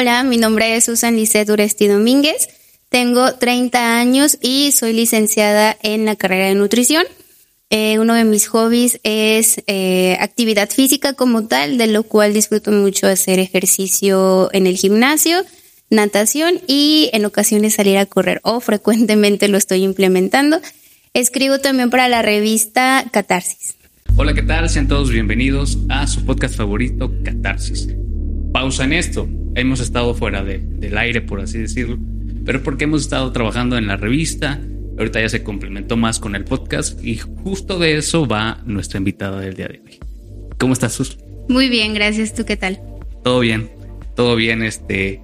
Hola, mi nombre es Susan Lisset Uresti Domínguez. Tengo 30 años y soy licenciada en la carrera de nutrición. Eh, uno de mis hobbies es eh, actividad física como tal, de lo cual disfruto mucho hacer ejercicio en el gimnasio, natación y en ocasiones salir a correr o frecuentemente lo estoy implementando. Escribo también para la revista Catarsis. Hola, ¿qué tal? Sean todos bienvenidos a su podcast favorito, Catarsis. Pausa en esto. Hemos estado fuera del aire, por así decirlo, pero porque hemos estado trabajando en la revista. Ahorita ya se complementó más con el podcast y justo de eso va nuestra invitada del día de hoy. ¿Cómo estás, Sus? Muy bien, gracias. ¿Tú qué tal? Todo bien, todo bien. Este,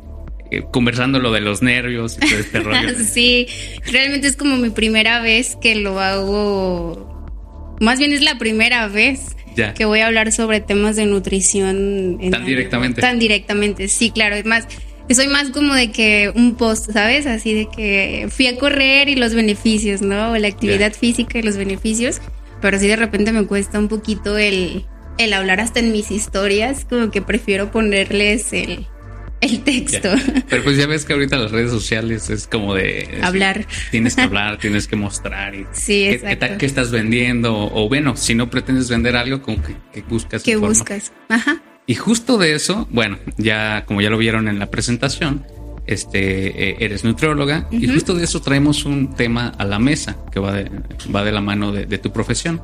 eh, conversando lo de los nervios y todo este rollo. sí, realmente es como mi primera vez que lo hago. Más bien es la primera vez que voy a hablar sobre temas de nutrición. tan directamente. Tan directamente, sí, claro. Es más, soy más como de que un post, ¿sabes? Así de que fui a correr y los beneficios, ¿no? La actividad física y los beneficios. Pero sí de repente me cuesta un poquito el, el hablar hasta en mis historias, como que prefiero ponerles el, el texto. Pero pues ya ves que ahorita las redes sociales es como de... hablar. tienes que hablar, tienes que mostrar. Y sí, exacto. ¿qué, estás vendiendo? O, bueno, si no pretendes vender algo, como que, buscas. ¿Qué buscas? Ajá. Y justo de eso, bueno, ya como ya lo vieron en la presentación, este, eh, eres nutrióloga y justo de eso traemos un tema a la mesa que va de, va de la mano de, de tu profesión.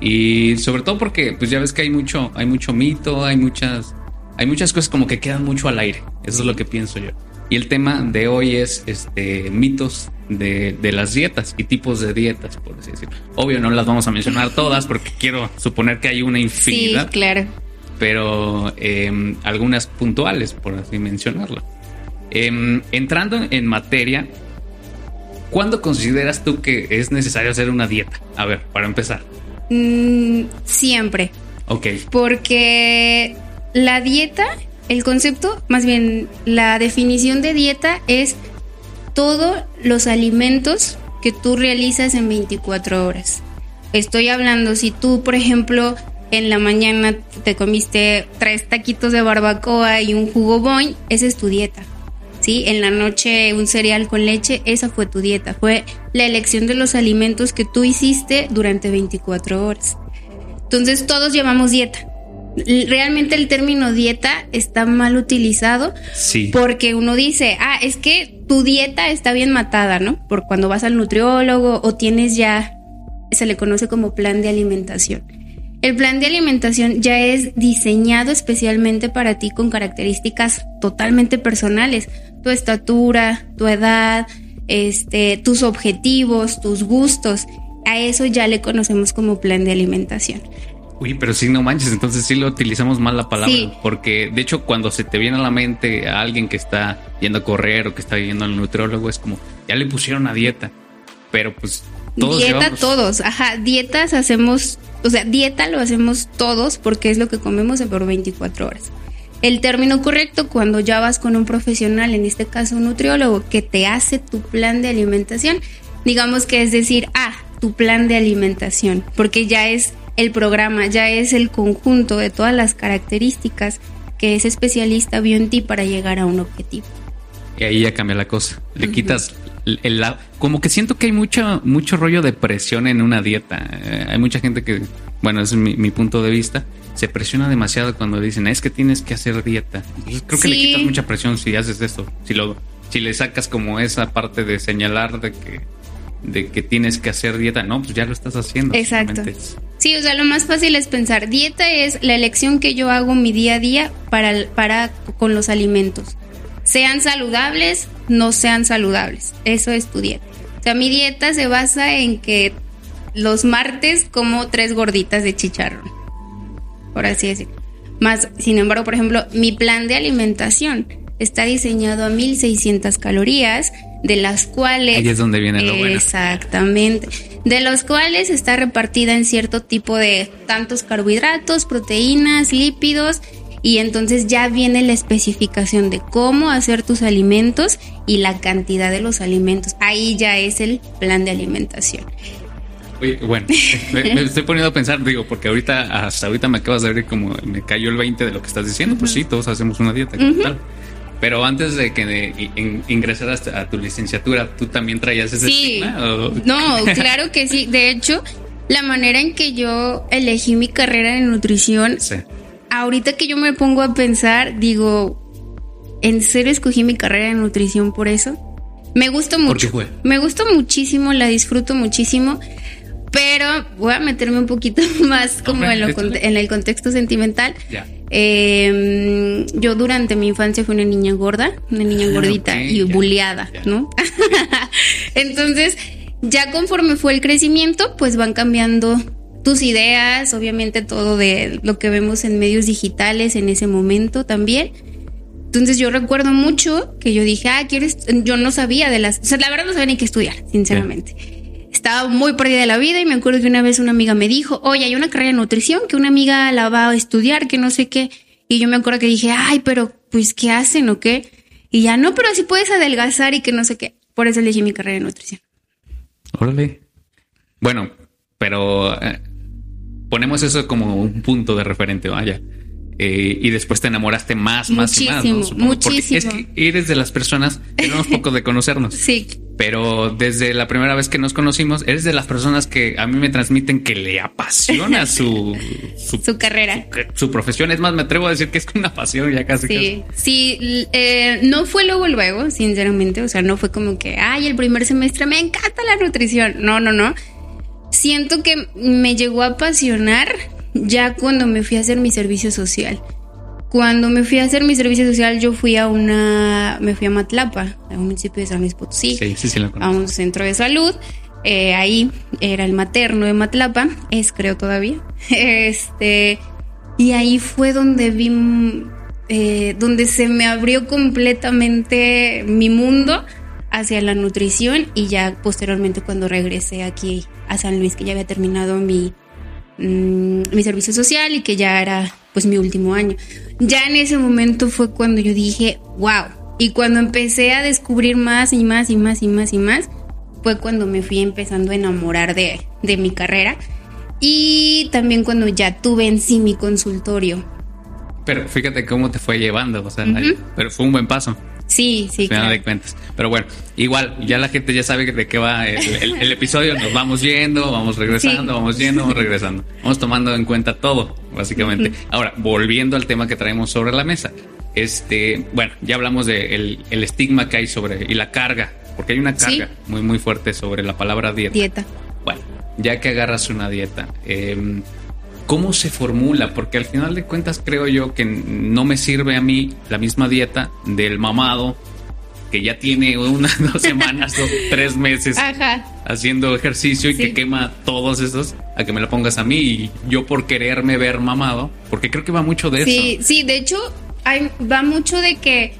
Y sobre todo porque pues ya ves que hay mucho, hay mucho mito, hay muchas hay muchas cosas como que quedan mucho al aire. Eso es lo que pienso yo. Y el tema de hoy es este mitos de, las dietas y tipos de dietas, por así decirlo. Obvio, no las vamos a mencionar todas porque quiero suponer que hay una infinidad. Sí, claro. Pero em, algunas puntuales, por así mencionarlo. Em, entrando en materia, ¿cuándo consideras tú que es necesario hacer una dieta? A ver, para empezar. Mm, siempre. Ok. Porque la dieta, el concepto, más bien la definición de dieta es todos los alimentos que tú realizas en 24 horas. Estoy hablando, si tú, por ejemplo, en la mañana te comiste tres taquitos de barbacoa y un jugo boing, esa es tu dieta. ¿Sí? En la noche un cereal con leche, esa fue tu dieta. Fue la elección de los alimentos que tú hiciste durante 24 horas. Entonces todos llevamos dieta realmente el término dieta está mal utilizado. Sí. Porque uno dice, ah, es que tu dieta está bien matada, ¿no? Por cuando vas al nutriólogo o tienes ya, se le conoce como plan de alimentación. El plan de alimentación ya es diseñado especialmente para ti con características totalmente personales. Tu estatura, tu edad, este, tus objetivos, tus gustos. A eso ya le conocemos como plan de alimentación. Uy, pero sí, no manches, entonces sí lo utilizamos mal la palabra. Porque de hecho, cuando se te viene a la mente a alguien que está yendo a correr o que está yendo al nutriólogo, es como, ya le pusieron a dieta. Pero pues todos. Dieta todos, ajá. Dietas hacemos, o sea, dieta lo hacemos todos porque es lo que comemos por 24 horas. El término correcto cuando ya vas con un profesional, en este caso un nutriólogo, que te hace tu plan de alimentación, digamos que es decir, ah, tu plan de alimentación, porque ya es el programa ya es el conjunto de todas las características que ese especialista vio en ti para llegar a un objetivo. Y ahí ya cambia la cosa. Le quitas el, como que siento que hay mucho, mucho rollo de presión en una dieta. Eh, hay mucha gente que, bueno, ese es mi, punto de vista, se presiona demasiado cuando dicen es que tienes que hacer dieta. creo que le quitas mucha presión si haces esto. Si lo, si le sacas como esa parte de señalar de que de que tienes que hacer dieta, no, pues ya lo estás haciendo. Exacto. Sí, o sea, lo más fácil es pensar, dieta es la elección que yo hago mi día a día para, para con los alimentos. Sean saludables, no sean saludables. Eso es tu dieta. O sea, mi dieta se basa en que los martes como tres gorditas de chicharrón. Por así decirlo. Más, sin embargo, por ejemplo, mi plan de alimentación está diseñado a 1600 calorías de las cuales... Ahí es donde viene lo bueno. Exactamente. De los cuales está repartida en cierto tipo de tantos carbohidratos, proteínas, lípidos, y entonces ya viene la especificación de cómo hacer tus alimentos y la cantidad de los alimentos. Ahí ya es el plan de alimentación. bueno, me, estoy poniendo a pensar, digo, porque ahorita, hasta ahorita me acabas de ver como me cayó el 20 de lo que estás diciendo. Pues sí, todos hacemos una dieta. tal Pero antes de que ingresaras a tu licenciatura, ¿tú también traías ese sí. No, claro que sí. De hecho, la manera en que yo elegí mi carrera de nutrición, ahorita que yo me pongo a pensar, digo, ¿en serio escogí mi carrera de nutrición por eso? Me gusta mucho. ¿Por Me gusta muchísimo, la disfruto muchísimo. Pero voy a meterme un poquito más como en, el contexto sentimental. Em, yo durante mi infancia fui una niña gorda, una niña ah, gordita y bulleada, ¿no? Entonces, ya conforme fue el crecimiento, pues van cambiando tus ideas, obviamente todo de lo que vemos en medios digitales en ese momento también. Entonces yo recuerdo mucho que yo dije, ah, ¿quieres? Yo no sabía de las... O sea, la verdad no sabía ni qué estudiar, sinceramente. Estaba muy perdida de la vida y me acuerdo que una vez una amiga me dijo, oye, hay una carrera de nutrición que una amiga la va a estudiar, que no sé qué. Y yo me acuerdo que dije, ay, pero pues, ¿qué hacen o qué? Y ya, no, pero si puedes adelgazar y que no sé qué. Por eso elegí mi carrera de nutrición. Órale. Bueno, pero eh, ponemos eso como un punto de referente, vaya. Eh, y después te enamoraste más, más y más. Muchísimo. es que eres de las personas, tenemos poco de conocernos. sí. Pero desde la primera vez que nos conocimos, eres de las personas que a mí me transmiten que le apasiona su, su, carrera. Su, profesión. Es más, me atrevo a decir que es una pasión ya casi. Sí, sí. Eh, no fue luego, luego, sinceramente. O sea, no fue como que, ay, el primer semestre me encanta la nutrición. No, no, no. Siento que me llegó a apasionar ya cuando me fui a hacer mi servicio social. Cuando me fui a hacer mi servicio social, yo fui a una, me fui a Matlapa, a un municipio de San Luis Potosí, sí, sí, sí, a un centro de salud. Eh, ahí era el materno de Matlapa, es creo todavía. Este, y ahí fue donde vi, eh, donde se me abrió completamente mi mundo hacia la nutrición y ya posteriormente cuando regresé aquí a San Luis, que ya había terminado mi, Mm, mi servicio social y que ya era pues mi último año. Ya en ese momento fue cuando yo dije, wow. Y cuando empecé a descubrir más y más y más y más y más, fue cuando me fui empezando a enamorar de, de mi carrera. Y también cuando ya tuve en sí mi consultorio. Pero fíjate cómo te fue llevando, o sea, pero fue un buen paso. Sí, sí. Final de cuentas. Pero bueno, igual, ya la gente ya sabe de qué va el, episodio. Nos vamos yendo, vamos regresando, vamos yendo, vamos regresando. Vamos tomando en cuenta todo, básicamente. Ahora, volviendo al tema que traemos sobre la mesa. Este, bueno, ya hablamos del de el estigma que hay sobre y la carga, porque hay una carga muy, muy fuerte sobre la palabra dieta. Dieta. Bueno, ya que agarras una dieta, eh, ¿Cómo se formula? Porque al final de cuentas creo yo que no me sirve a mí la misma dieta del mamado que ya tiene unas dos semanas o tres meses haciendo ejercicio y que quema todos esos, a que me la pongas a mí y yo por quererme ver mamado, porque creo que va mucho de eso. Sí, sí, de hecho hay, va mucho de que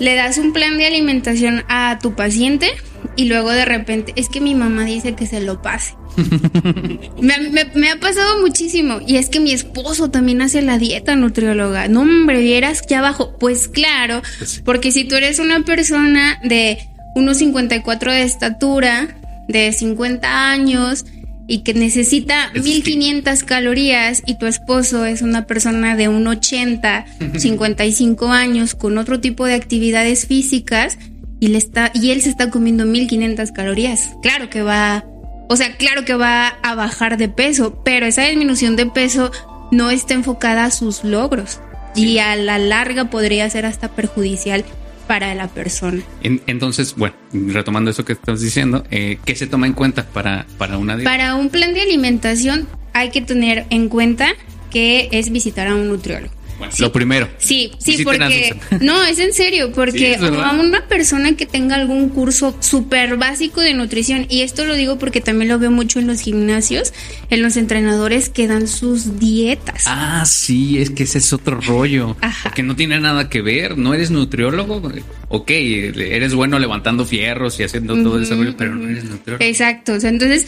le das un plan de alimentación a tu paciente y luego de repente es que mi mamá dice que se lo pase. me, ha pasado muchísimo y es que mi esposo también hace la dieta nutrióloga. No, hombre, vieras que abajo. Pues claro, pues porque si tú eres una persona de unos 54 de estatura, de 50 años y que necesita 1500 calorías y tu esposo es una persona de un 80, 55 años con otro tipo de actividades físicas y le está y él se está comiendo 1500 calorías. Claro que va o sea, claro que va a bajar de peso, pero esa disminución de peso no está enfocada a sus logros y a la larga podría ser hasta perjudicial para la persona. entonces, bueno, retomando eso que estás diciendo, eh, ¿qué se toma en cuenta para, para una dieta? Para un plan de alimentación hay que tener en cuenta que es visitar a un nutriólogo. Lo primero. Sí, sí, porque... No, es en serio, porque a una persona que tenga algún curso súper básico de nutrición, y esto lo digo porque también lo veo mucho en los gimnasios, en los entrenadores que dan sus dietas. Ah, sí, es que ese es otro rollo. Que no tiene nada que ver, no eres nutriólogo. Ok, eres bueno levantando fierros y haciendo todo rollo, pero no eres nutriólogo. Exacto, o sea, entonces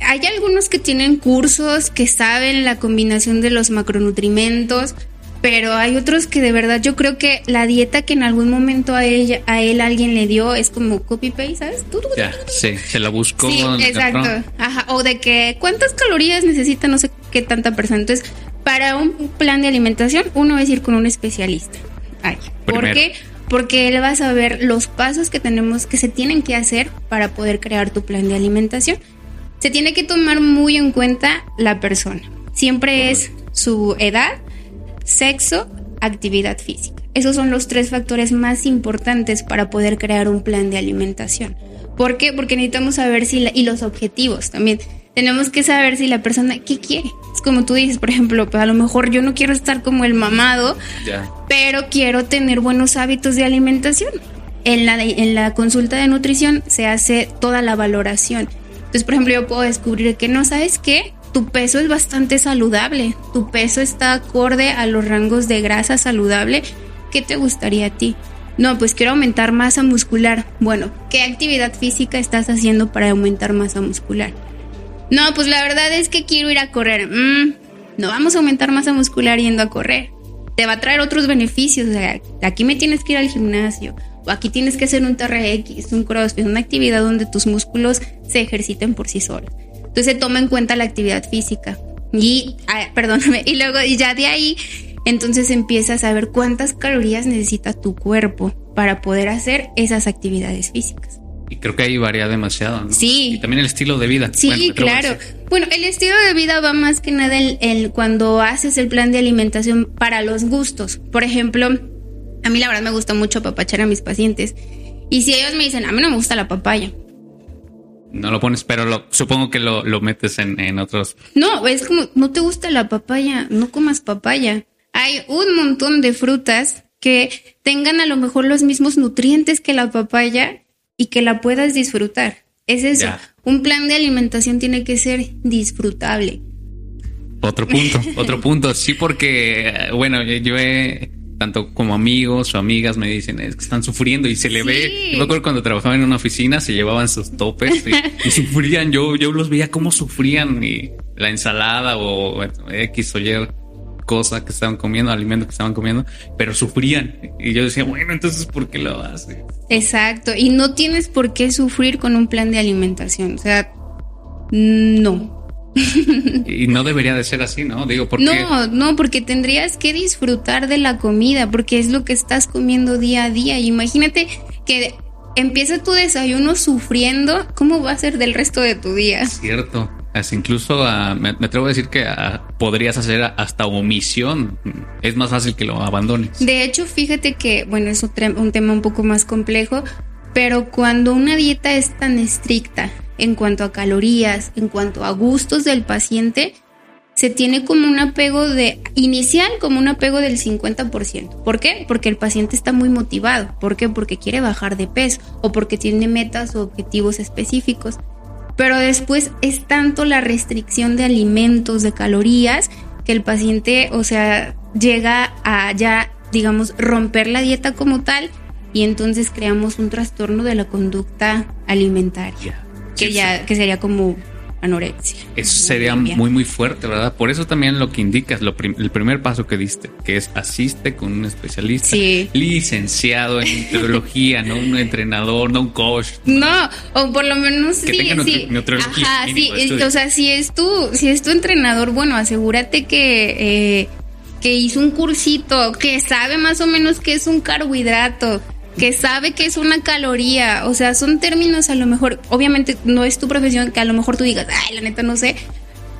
hay algunos que tienen cursos que saben la combinación de los macronutrimentos, pero hay otros que de verdad yo creo que la dieta que en algún momento a ella a él alguien le dio es como copy paste, ¿sabes? ya, sí, se la buscó. Sí, exacto. Ajá, o de que cuántas calorías necesita no sé qué tanta persona. Entonces, para un plan de alimentación uno es ir con un especialista. Ay, ¿por qué? porque él va a saber los pasos que tenemos, que se tienen que hacer para poder crear tu plan de alimentación. Se tiene que tomar muy en cuenta la persona. Siempre es su edad, sexo, actividad física. Esos son los tres factores más importantes para poder crear un plan de alimentación. ¿Por qué? Porque necesitamos saber si y los objetivos también. Tenemos que saber si la persona qué quiere. Es como tú dices, por ejemplo, pues a lo mejor yo no quiero estar como el mamado, pero quiero tener buenos hábitos de alimentación. En la, en la consulta de nutrición se hace toda la valoración. Entonces, por ejemplo, yo puedo descubrir que no sabes qué, tu peso es bastante saludable, tu peso está acorde a los rangos de grasa saludable. ¿Qué te gustaría a ti? No, pues quiero aumentar masa muscular. Bueno, ¿qué actividad física estás haciendo para aumentar masa muscular? No, pues la verdad es que quiero ir a correr. Mm, no vamos a aumentar masa muscular yendo a correr. Te va a traer otros beneficios. O sea, aquí me tienes que ir al gimnasio. O aquí tienes que hacer un TRX, un crossfit, una actividad donde tus músculos se ejerciten por sí solos. Entonces se toma en cuenta la actividad física. Y, ah, perdóname, y luego y ya de ahí, entonces empiezas a ver cuántas calorías necesita tu cuerpo para poder hacer esas actividades físicas. Y creo que ahí varía demasiado, ¿no? Sí. Y también el estilo de vida. Sí, claro. Bueno, el estilo de vida va más que nada el, cuando haces el plan de alimentación para los gustos. Por ejemplo, a mí la verdad me gusta mucho apapachar a mis pacientes. Y si ellos me dicen, a mí no me gusta la papaya. No lo pones, pero lo, supongo que lo, lo metes en, en otros. No, es como, no te gusta la papaya, no comas papaya. Hay un montón de frutas que tengan a lo mejor los mismos nutrientes que la papaya y que la puedas disfrutar. Es eso. Un plan de alimentación tiene que ser disfrutable. Otro punto, otro punto. Sí, porque, bueno, yo he, tanto como amigos o amigas me dicen, es que están sufriendo y se le ve. Yo me acuerdo cuando trabajaba en una oficina, se llevaban sus topes y, sufrían. Yo, yo los veía cómo sufrían y la ensalada o X o Y cosa que estaban comiendo, alimento que estaban comiendo, pero sufrían. Y yo decía, bueno, entonces, ¿por qué lo hace? Exacto, y no tienes por qué sufrir con un plan de alimentación, o sea, no. y no debería de ser así, ¿no? Digo, porque... No, no, porque tendrías que disfrutar de la comida, porque es lo que estás comiendo día a día. imagínate que empieza tu desayuno sufriendo, ¿cómo va a ser del resto de tu día? Cierto incluso me, atrevo a decir que podrías hacer hasta omisión. Es más fácil que lo abandones. De hecho, fíjate que, bueno, es un, tema un poco más complejo, pero cuando una dieta es tan estricta en cuanto a calorías, en cuanto a gustos del paciente, se tiene como un apego de inicial, como un apego del 50%. ¿Por qué? Porque el paciente está muy motivado. ¿Por qué? Porque quiere bajar de peso o porque tiene metas o objetivos específicos pero después es tanto la restricción de alimentos, de calorías, que el paciente, o sea, llega a ya, digamos, romper la dieta como tal y entonces creamos un trastorno de la conducta alimentaria, que ya que sería como anorexia. Eso sería muy, muy fuerte, ¿verdad? Por eso también lo que indicas, lo el primer paso que diste, que es asiste con un especialista licenciado en nutriología, no un entrenador, no un coach. No, o por lo menos que sí, tenga sí. Ajá, sí, o sea, si es tu, si es tu entrenador, bueno, asegúrate que, eh, que hizo un cursito, que sabe más o menos qué es un carbohidrato que sabe que es una caloría. O sea, son términos a lo mejor, obviamente no es tu profesión, que a lo mejor tú digas, ay, la neta no sé.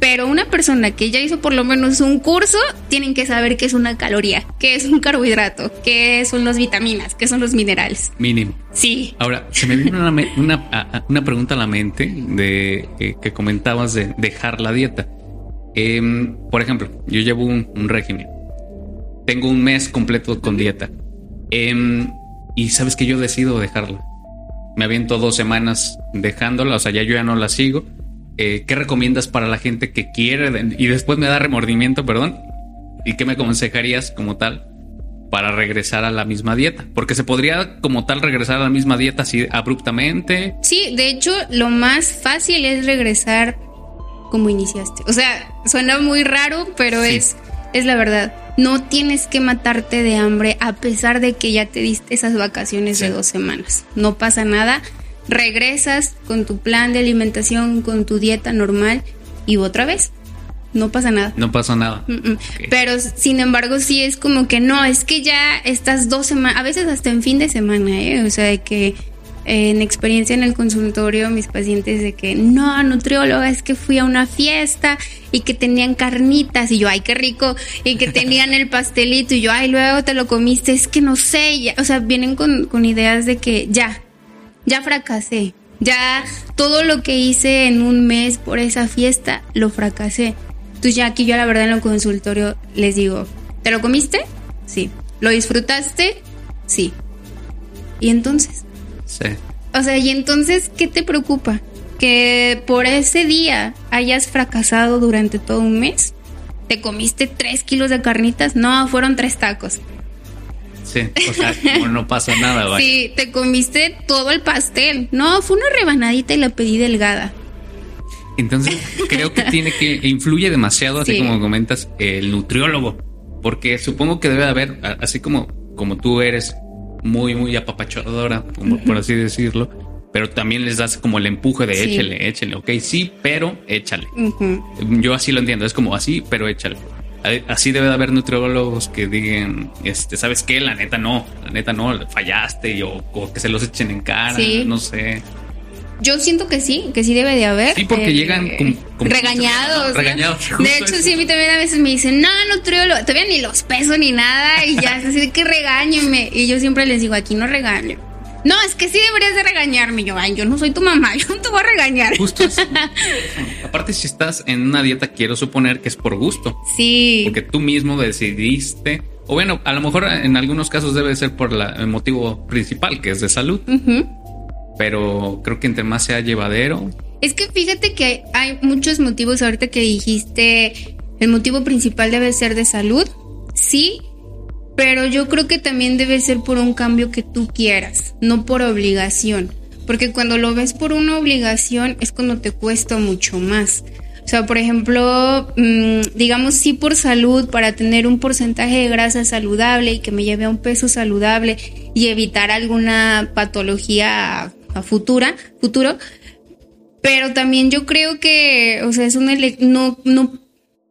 Pero una persona que ya hizo por lo menos un curso, tienen que saber qué es una caloría, qué es un carbohidrato, qué son las vitaminas, qué son los minerales. Mínimo. Sí. Ahora, se me vino una, pregunta a la mente de eh, que comentabas de dejar la dieta. Em, por ejemplo, yo llevo un, régimen. Tengo un mes completo con dieta. Eh, y sabes que yo decido dejarla. Me aviento dos semanas dejándola, o sea, ya yo ya no la sigo. Eh, ¿Qué recomiendas para la gente que quiere y después me da remordimiento, perdón? ¿Y qué me aconsejarías como tal para regresar a la misma dieta? Porque se podría como tal regresar a la misma dieta así abruptamente. Sí, de hecho, lo más fácil es regresar como iniciaste. O sea, suena muy raro, pero es, es la verdad no tienes que matarte de hambre a pesar de que ya te diste esas vacaciones de dos semanas. No pasa nada. Regresas con tu plan de alimentación, con tu dieta normal y otra vez. no pasa nada. No pasa nada. Pero sin embargo, sí es como que no, es que ya estas dos semanas, a veces hasta en fin de semana, ¿eh? O sea, de que en experiencia en el consultorio, mis pacientes de que no, nutrióloga, es que fui a una fiesta y que tenían carnitas y yo, ay, qué rico, y que tenían el pastelito y yo, ay, luego te lo comiste, es que no sé, o sea, vienen con, con ideas de que ya, ya fracasé, ya todo lo que hice en un mes por esa fiesta lo fracasé. Entonces ya aquí yo la verdad en el consultorio les digo, ¿te lo comiste? Sí. ¿Lo disfrutaste? Sí. ¿Y entonces? Sí. O sea, ¿y entonces qué te preocupa? ¿Que por ese día hayas fracasado durante todo un mes? ¿Te comiste tres kilos de carnitas? No, fueron tres tacos. Sí, o sea, no pasa nada, ¿vale? Sí, te comiste todo el pastel. No, fue una rebanadita y la pedí delgada. Entonces, creo que tiene que influye demasiado, así como comentas, el nutriólogo, porque supongo que debe haber, así como como tú eres muy, muy apapachadora, por así decirlo, pero también les das como el empuje de échale, échale, ok, sí, pero échale. Yo así lo entiendo, es como así, pero échale. Así debe de haber nutriólogos que digan, este, ¿sabes qué? La neta no, la neta no, fallaste, o, que se los echen en cara, no sé. Yo siento que sí, que sí debe de haber. Sí, porque llegan eh, regañados. Regañados. De hecho, sí, a mí también a veces me dicen, no, no nutriólogo, todavía ni los peso ni nada, y ya es así de que regáñenme. Y yo siempre les digo, aquí no regaño. No, es que sí deberías de regañarme. Yo, ay, yo no soy tu mamá, yo no te voy a regañar. Justo Aparte, si estás en una dieta, quiero suponer que es por gusto. Sí. Porque tú mismo decidiste. O bueno, a lo mejor en algunos casos debe ser por el motivo principal, que es de salud pero creo que entre más sea llevadero. Es que fíjate que hay muchos motivos ahorita que dijiste, el motivo principal debe ser de salud, sí, pero yo creo que también debe ser por un cambio que tú quieras, no por obligación, porque cuando lo ves por una obligación es cuando te cuesta mucho más. O sea, por ejemplo, mm, digamos sí por salud, para tener un porcentaje de grasa saludable y que me lleve a un peso saludable y evitar alguna patología futura, futuro. Pero también yo creo que, o sea, es un no, no,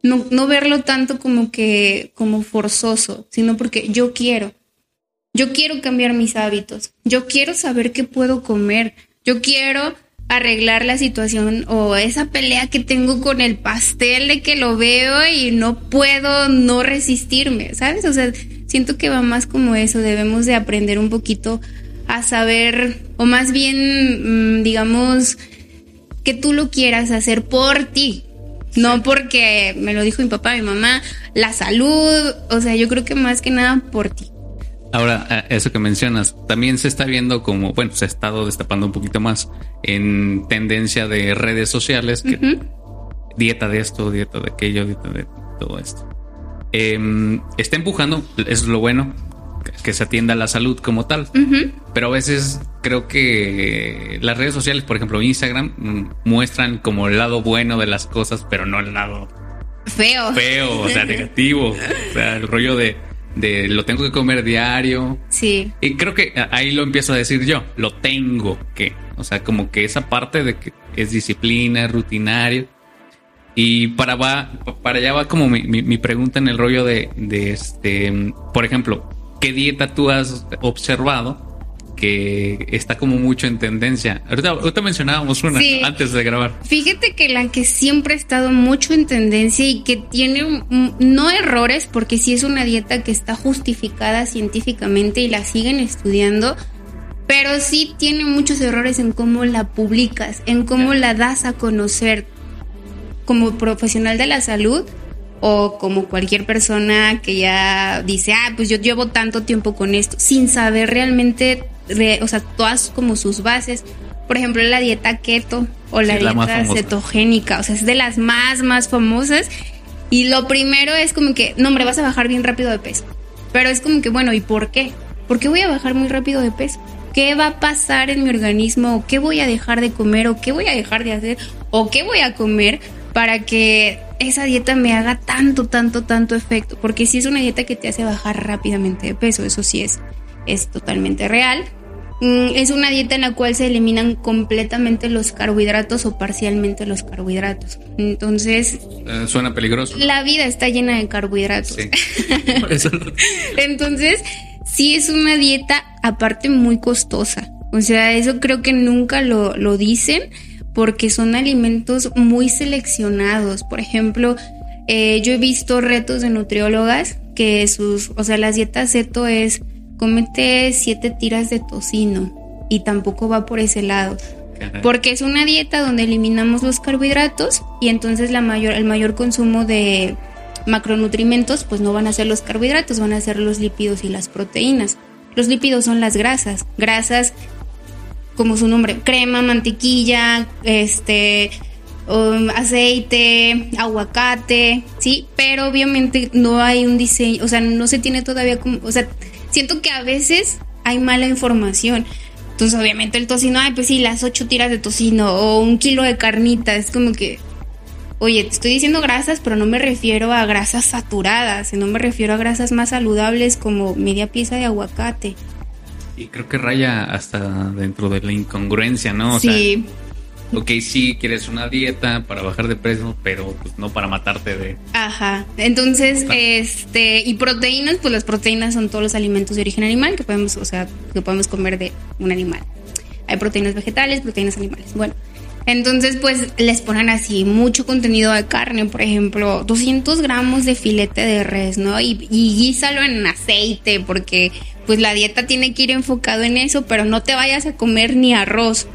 no, no verlo tanto como que, como forzoso, sino porque yo quiero. Yo quiero cambiar mis hábitos. Yo quiero saber qué puedo comer. Yo quiero arreglar la situación o esa pelea que tengo con el pastel de que lo veo y no puedo no resistirme, ¿sabes? O sea, siento que va más como eso, debemos de aprender un poquito a saber, o más bien, mm, digamos, que tú lo quieras hacer por ti. No porque me lo dijo mi papá, mi mamá, la salud, o sea, yo creo que más que nada por ti. Ahora, eso que mencionas, también se está viendo como, bueno, se ha estado destapando un poquito más en tendencia de redes sociales, que dieta de esto, dieta de aquello, dieta de todo esto. Em, está empujando, es lo bueno, que se atienda a la salud como tal. Pero a veces creo que las redes sociales, por ejemplo Instagram, mm, muestran como el lado bueno de las cosas, pero no el lado feo. Feo, o sea, negativo. o sea, el rollo de, de lo tengo que comer diario. Sí. Y creo que ahí lo empiezo a decir yo, lo tengo que. O sea, como que esa parte de que es disciplina, rutinario. Y para, va, para allá va como mi, mi, pregunta en el rollo de, de, este, por ejemplo, ¿qué dieta tú has observado que está como mucho en tendencia? Ahorita, mencionábamos una antes de grabar. Fíjate que la que siempre ha estado mucho en tendencia y que tiene no errores, porque sí es una dieta que está justificada científicamente y la siguen estudiando, pero sí tiene muchos errores en cómo la publicas, en cómo la das a conocer como profesional de la salud o como cualquier persona que ya dice, ah, pues yo llevo tanto tiempo con esto, sin saber realmente, o sea, todas como sus bases. Por ejemplo, la dieta keto o la dieta cetogénica, o sea, es de las más, más famosas. Y lo primero es como que, no, hombre, vas a bajar bien rápido de peso. Pero es como que, bueno, ¿y por qué? ¿Por qué voy a bajar muy rápido de peso? ¿Qué va a pasar en mi organismo? qué voy a dejar de comer? ¿O qué voy a dejar de hacer? ¿O qué voy a comer para que esa dieta me haga tanto, tanto, tanto efecto, porque si es una dieta que te hace bajar rápidamente de peso, eso sí es, es totalmente real. Mm, es una dieta en la cual se eliminan completamente los carbohidratos o parcialmente los carbohidratos. Entonces... Eh, suena peligroso. La vida está llena de carbohidratos. Sí. Entonces, sí es una dieta aparte muy costosa. O sea, eso creo que nunca lo, lo dicen porque son alimentos muy seleccionados. Por ejemplo, eh, yo he visto retos de nutriólogas que sus, o sea, las dietas ceto es comete siete tiras de tocino y tampoco va por ese lado. Porque es una dieta donde eliminamos los carbohidratos y entonces la mayor, el mayor consumo de macronutrimentos pues no van a ser los carbohidratos, van a ser los lípidos y las proteínas. Los lípidos son las grasas, grasas como su nombre, crema, mantequilla, este, um, aceite, aguacate, sí, pero obviamente no hay un diseño, o sea, no se tiene todavía como, o sea, siento que a veces hay mala información. Entonces, obviamente el tocino, ay, pues sí, las ocho tiras de tocino o un kilo de carnita, es como que, oye, te estoy diciendo grasas, pero no me refiero a grasas saturadas, no me refiero a grasas más saludables como media pieza de aguacate. Y creo que raya hasta dentro de la incongruencia, ¿no? O sí ok, sí, quieres una dieta para bajar de peso, pero pues no para matarte de... Ajá, entonces, este, y proteínas, pues las proteínas son todos los alimentos de origen animal que podemos, o sea, que podemos comer de un animal. Hay proteínas vegetales, proteínas animales. Bueno, entonces, pues les ponen así mucho contenido de carne, por ejemplo, 200 gramos de filete de res, ¿no? Y, y guísalo en aceite, porque pues la dieta tiene que ir enfocado en eso, pero no te vayas a comer ni arroz.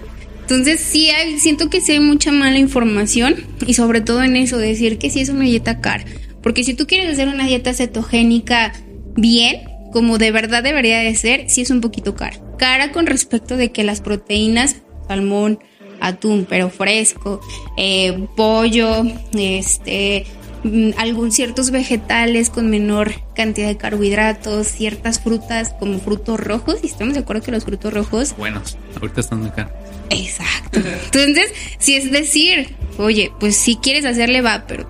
Entonces sí hay, siento que sí hay mucha mala información y sobre todo en eso, decir que sí es una dieta cara. Porque si tú quieres hacer una dieta cetogénica bien, como de verdad debería de ser, sí es un poquito cara. Cara con respecto de que las proteínas, salmón, atún, pero fresco, eh, pollo, este, mm, algún ciertos vegetales con menor cantidad de carbohidratos, ciertas frutas como frutos rojos, y estamos de acuerdo que los frutos rojos... Buenos, ahorita están acá. Exacto. Entonces, si es decir, oye, pues si quieres hacerle va, pero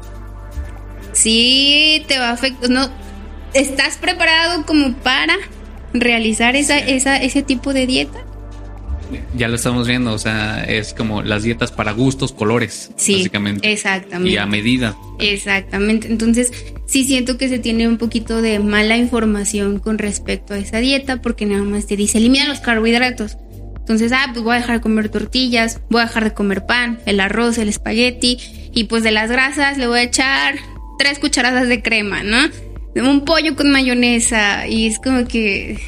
si te va a afectar, no, ¿estás preparado como para realizar esa, esa, ese tipo de dieta? Ya lo estamos viendo, o sea, es como las dietas para gustos, colores, sí, básicamente. Exactamente. Y a medida. Exactamente. Entonces, sí siento que se tiene un poquito de mala información con respecto a esa dieta, porque nada más te dice elimina los carbohidratos. Entonces, ah, pues voy a dejar de comer tortillas, voy a dejar de comer pan, el arroz, el espagueti y pues de las grasas le voy a echar tres cucharadas de crema, ¿no? Un pollo con mayonesa y es como que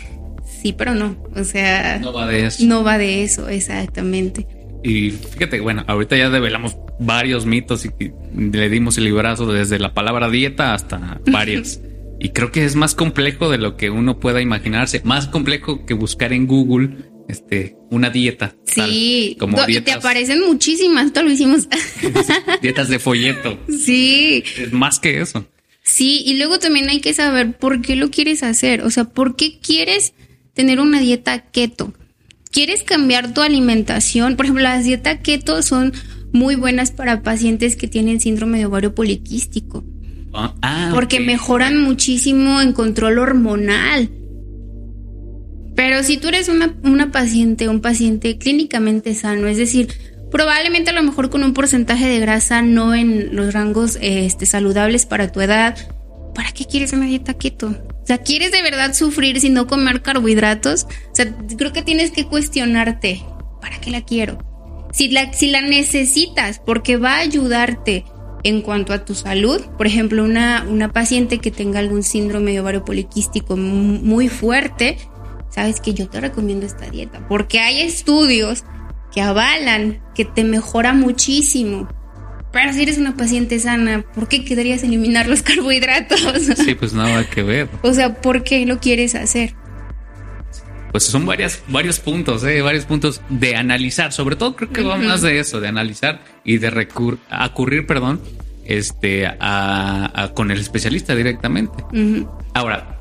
sí, pero no, o sea, no va de eso. No va de eso, exactamente. Y fíjate, bueno, ahorita ya develamos varios mitos y le dimos el librazo desde la palabra dieta hasta varios. y creo que es más complejo de lo que uno pueda imaginarse, más complejo que buscar en Google este, una dieta. Sí, como y te aparecen muchísimas, esto lo hicimos. dietas de folleto. Sí. Es más que eso. Sí, y luego también hay que saber por qué lo quieres hacer. O sea, ¿por qué quieres tener una dieta keto? ¿Quieres cambiar tu alimentación? Por ejemplo, las dietas keto son muy buenas para pacientes que tienen síndrome de ovario poliquístico. Ah, ah porque mejoran muchísimo en control hormonal. Pero si tú eres una, una paciente, un paciente clínicamente sano, es decir, probablemente a lo mejor con un porcentaje de grasa no en los rangos este, saludables para tu edad, ¿para qué quieres una dieta keto? Sea, ¿quieres de verdad sufrir sin no comer carbohidratos? O sea, creo que tienes que cuestionarte, ¿para qué la quiero? Si la, si la necesitas, porque va a ayudarte en cuanto a tu salud, por ejemplo, una, una paciente que tenga algún síndrome de ovario poliquístico muy fuerte, sabes que yo te recomiendo esta dieta, porque hay estudios que avalan que te mejora muchísimo. Pero si eres una paciente sana, ¿por qué querrías eliminar los carbohidratos? Sí, pues nada que ver. O sea, ¿por qué lo quieres hacer? Pues son varias, varios puntos, ¿eh? varios puntos de analizar. Sobre todo creo que va más de eso, de analizar y de recurrir, acurrir, perdón, este, a, con el especialista directamente. Ahora,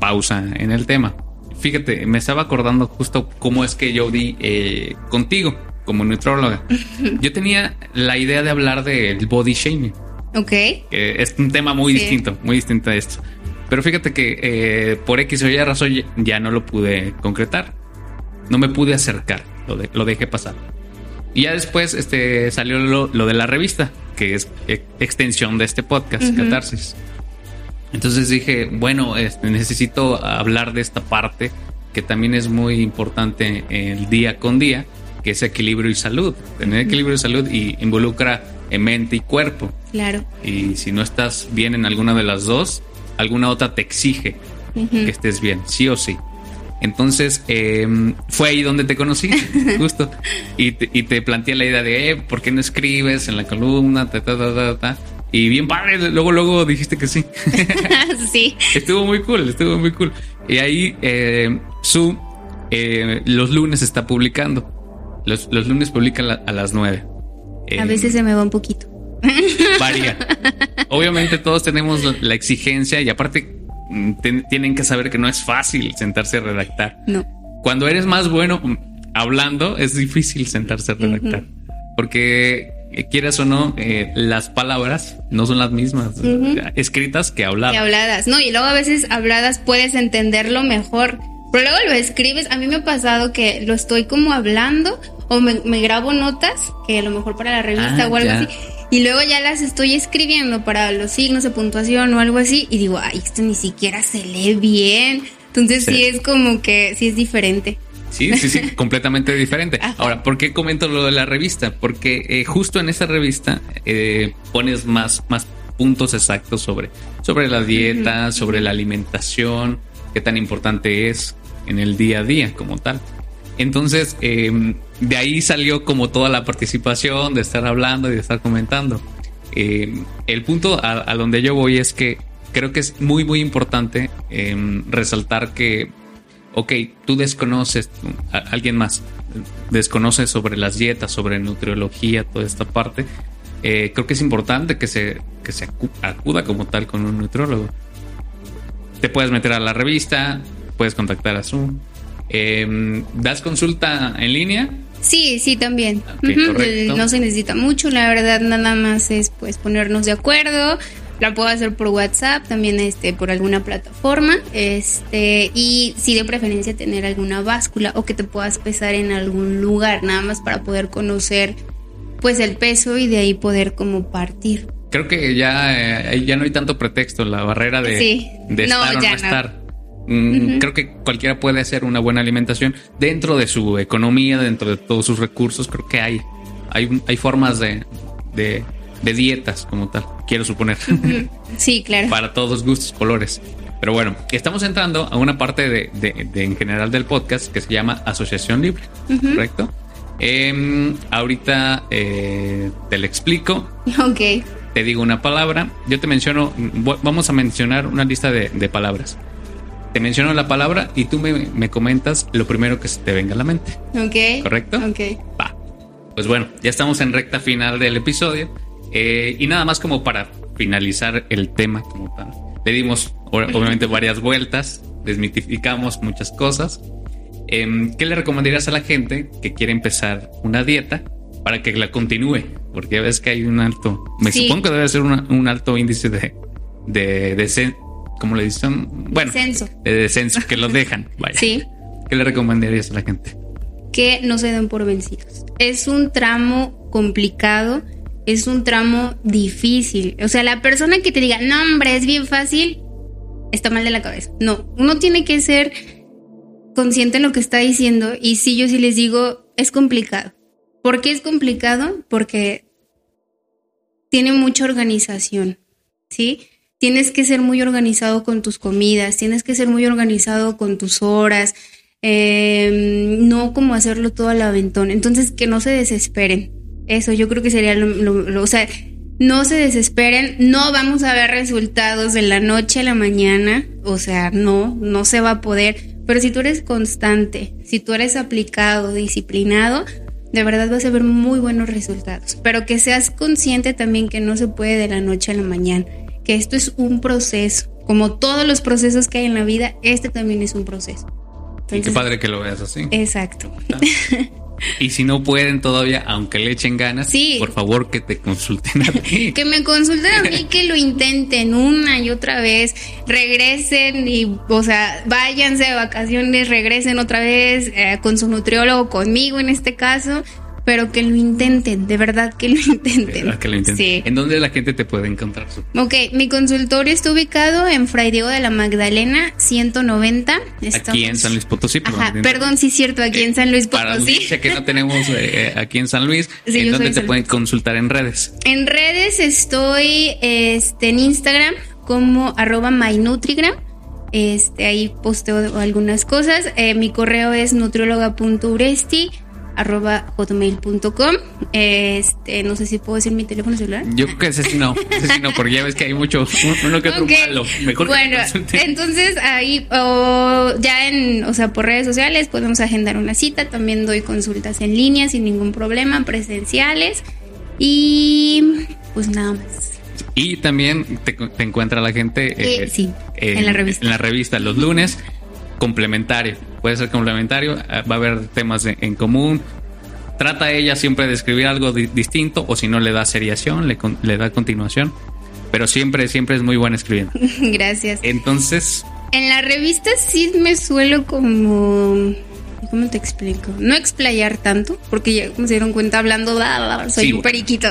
pausa en el tema fíjate, me estaba acordando justo cómo es que yo di eh, contigo como nutróloga. Yo tenía la idea de hablar del body shaming. Ok. es un tema muy distinto, muy distinto a esto. Pero fíjate que eh, por X o Y razón ya no lo pude concretar. no me pude acercar, lo, lo dejé pasar. Y ya después este, salió lo, de la revista, que es e, extensión de este podcast, Catarsis. Entonces dije, bueno, este, necesito hablar de esta parte que también es muy importante el día con día, que es equilibrio y salud. Tener equilibrio y salud y involucra en mente y cuerpo. Claro. Y si no estás bien en alguna de las dos, alguna otra te exige que estés bien, sí o sí. Entonces em, fue ahí donde te conocí, justo. Y te, y te planteé la idea de, eh, ¿por qué no escribes en la columna? Ta, ta, ta, ta, Y bien padre, luego, luego dijiste que sí. sí. Estuvo muy cool, estuvo muy cool. Y ahí eh, su eh, los lunes está publicando. Los, los lunes publica a las nueve. a veces se me va un poquito. Varía. Obviamente todos tenemos la exigencia y aparte mm, tienen que saber que no es fácil sentarse a redactar. No. Cuando eres más bueno mm, hablando, es difícil sentarse a redactar. Porque eh, quieras o no, eh, las palabras no son las mismas escritas que habladas. Que habladas, no, y luego a veces habladas puedes entenderlo mejor. Pero luego lo escribes, a mí me ha pasado que lo estoy como hablando o me, grabo notas, que a lo mejor para la revista ah, o algo así, y luego ya las estoy escribiendo para los signos de puntuación o algo así, y digo, ay, esto ni siquiera se lee bien. Entonces sí, es como que sí es diferente. Sí, sí, sí, completamente diferente. Ahora, ¿por qué comento lo de la revista? Porque eh, justo en esa revista eh, pones más, más puntos exactos sobre, sobre la dieta, sobre la alimentación, qué tan importante es en el día a día como tal. Entonces, em, de ahí salió como toda la participación, de estar hablando y de estar comentando. Em, el punto a, donde yo voy es que creo que es muy, muy importante em, resaltar que, ok, tú desconoces, alguien más desconoce sobre las dietas, sobre nutriología, toda esta parte. Eh, creo que es importante que se, que se acuda como tal con un nutriólogo. Te puedes meter a la revista, puedes contactar a Zoom, Em, ¿Das consulta en línea? Sí, sí, también. No se necesita mucho, la verdad, nada más es pues ponernos de acuerdo. La puedo hacer por WhatsApp, también este, por alguna plataforma. Este, y sí de preferencia tener alguna báscula o que te puedas pesar en algún lugar, nada más para poder conocer pues el peso y de ahí poder como partir. Creo que ya, eh, ya no hay tanto pretexto, la barrera de, de estar o no estar. Mm, creo que cualquiera puede hacer una buena alimentación dentro de su economía, dentro de todos sus recursos. Creo que hay, hay, hay formas de, de, dietas como tal, quiero suponer. Sí, claro. Para todos gustos, colores. Pero bueno, estamos entrando a una parte de, de, en general del podcast que se llama Asociación Libre, ¿correcto? Em, ahorita eh, te lo explico. Ok. Te digo una palabra. Yo te menciono, vamos a mencionar una lista de, de palabras te menciono la palabra y tú me, comentas lo primero que se te venga a la mente. Ok. ¿Correcto? Ok. Va. Pues bueno, ya estamos en recta final del episodio. Eh, y nada más como para finalizar el tema como tal. Le dimos obviamente varias vueltas, desmitificamos muchas cosas. Em, ¿Qué le recomendarías a la gente que quiere empezar una dieta para que la continúe? Porque ves que hay un alto, me supongo que debe ser un alto índice de, de, de, como le dicen, bueno, descenso. de descenso, que los dejan. Sí. ¿Qué le recomendarías a la gente? Que no se den por vencidos. Es un tramo complicado, es un tramo difícil. O sea, la persona que te diga, no, hombre, es bien fácil, está mal de la cabeza. No, uno tiene que ser consciente en lo que está diciendo y si yo sí les digo, es complicado. ¿Por qué es complicado? Porque tiene mucha organización, ¿sí? Tienes que ser muy organizado con tus comidas, tienes que ser muy organizado con tus horas, em, no como hacerlo todo al aventón. Entonces, que no se desesperen. Eso yo creo que sería lo, o sea, no se desesperen, no vamos a ver resultados de la noche a la mañana, o sea, no, no se va a poder, pero si tú eres constante, si tú eres aplicado, disciplinado, de verdad vas a ver muy buenos resultados, pero que seas consciente también que no se puede de la noche a la mañana que esto es un proceso. Como todos los procesos que hay en la vida, este también es un proceso. y qué padre que lo veas así. Exacto. Y si no pueden todavía, aunque le echen ganas, Sí. por favor que te consulten a ti. Que me consulten a mí, que lo intenten una y otra vez, regresen y, o sea, váyanse de vacaciones, regresen otra vez eh, con su nutriólogo, conmigo en este caso, pero que lo intenten, de verdad que lo intenten. ¿Verdad que lo intenten? Sí. ¿En dónde la gente te puede encontrar? Ok, mi consultorio está ubicado en Fray Diego de la Magdalena, 190. Aquí en San Luis Potosí. Ajá, perdón, sí es cierto, aquí en San Luis Para la Potosí. audiencia que no tenemos eh, eh, aquí en San Luis, Sí, ¿en dónde te San pueden Luis. consultar en redes? En redes estoy este, en Instagram como arroba mynutrigram. Este, ahí posteo algunas cosas. Eh, mi correo es nutrióloga.uresti arroba hotmail.com. Este, no sé si puedo decir mi teléfono celular. Yo creo que ese sí no, ese sí no, porque ya ves que hay mucho, uno que otro malo. Mejor que bueno, consulten. entonces ahí, o ya en, o sea, por redes sociales podemos agendar una cita. También doy consultas en línea sin ningún problema, presenciales. Y pues nada más. Y también te, te encuentra la gente Eh, sí, en la revista. En la revista los lunes, complementario. Puede ser complementario, eh, va a haber temas de- en común. Trata ella siempre de escribir algo di- distinto o si no le da seriación, le, con- le da continuación. Pero siempre, siempre es muy buena escribiendo. Gracias. Entonces, En la revista sí me suelo como... ¿Cómo te explico? No explayar tanto, porque ya como se dieron cuenta hablando, bla, bla, bla, soy Sí, un bueno. periquito.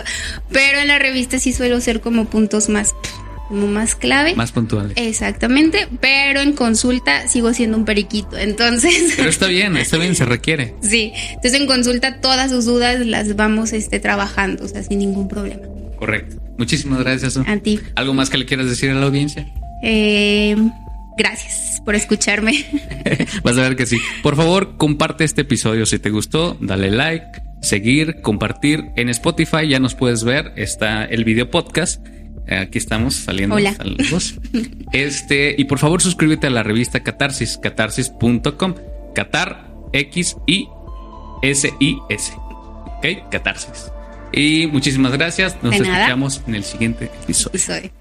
Pero en la revista sí suelo ser como puntos más, más clave. más puntuales. Exactamente, pero en consulta sigo siendo un periquito. Entonces, Pero está bien, está bien, se requiere. sí. Entonces en consulta todas sus dudas las vamos este, trabajando, o sea, sin ningún problema. Correcto. Muchísimas gracias. Su. A ti. ¿Algo más que le quieras decir a la audiencia? Eh, gracias por escucharme. Vas a ver que sí. Por favor, comparte este episodio si te gustó, dale like, seguir, compartir. En Spotify ya nos puedes ver, está el video podcast. Eh, Aquí estamos saliendo. Hola. Saludos. Este, y por favor, suscríbete a la revista Catarsis, catarsis.com. Catar X I S I S. Ok, Catarsis. Y muchísimas gracias. Nos escuchamos en el siguiente episodio.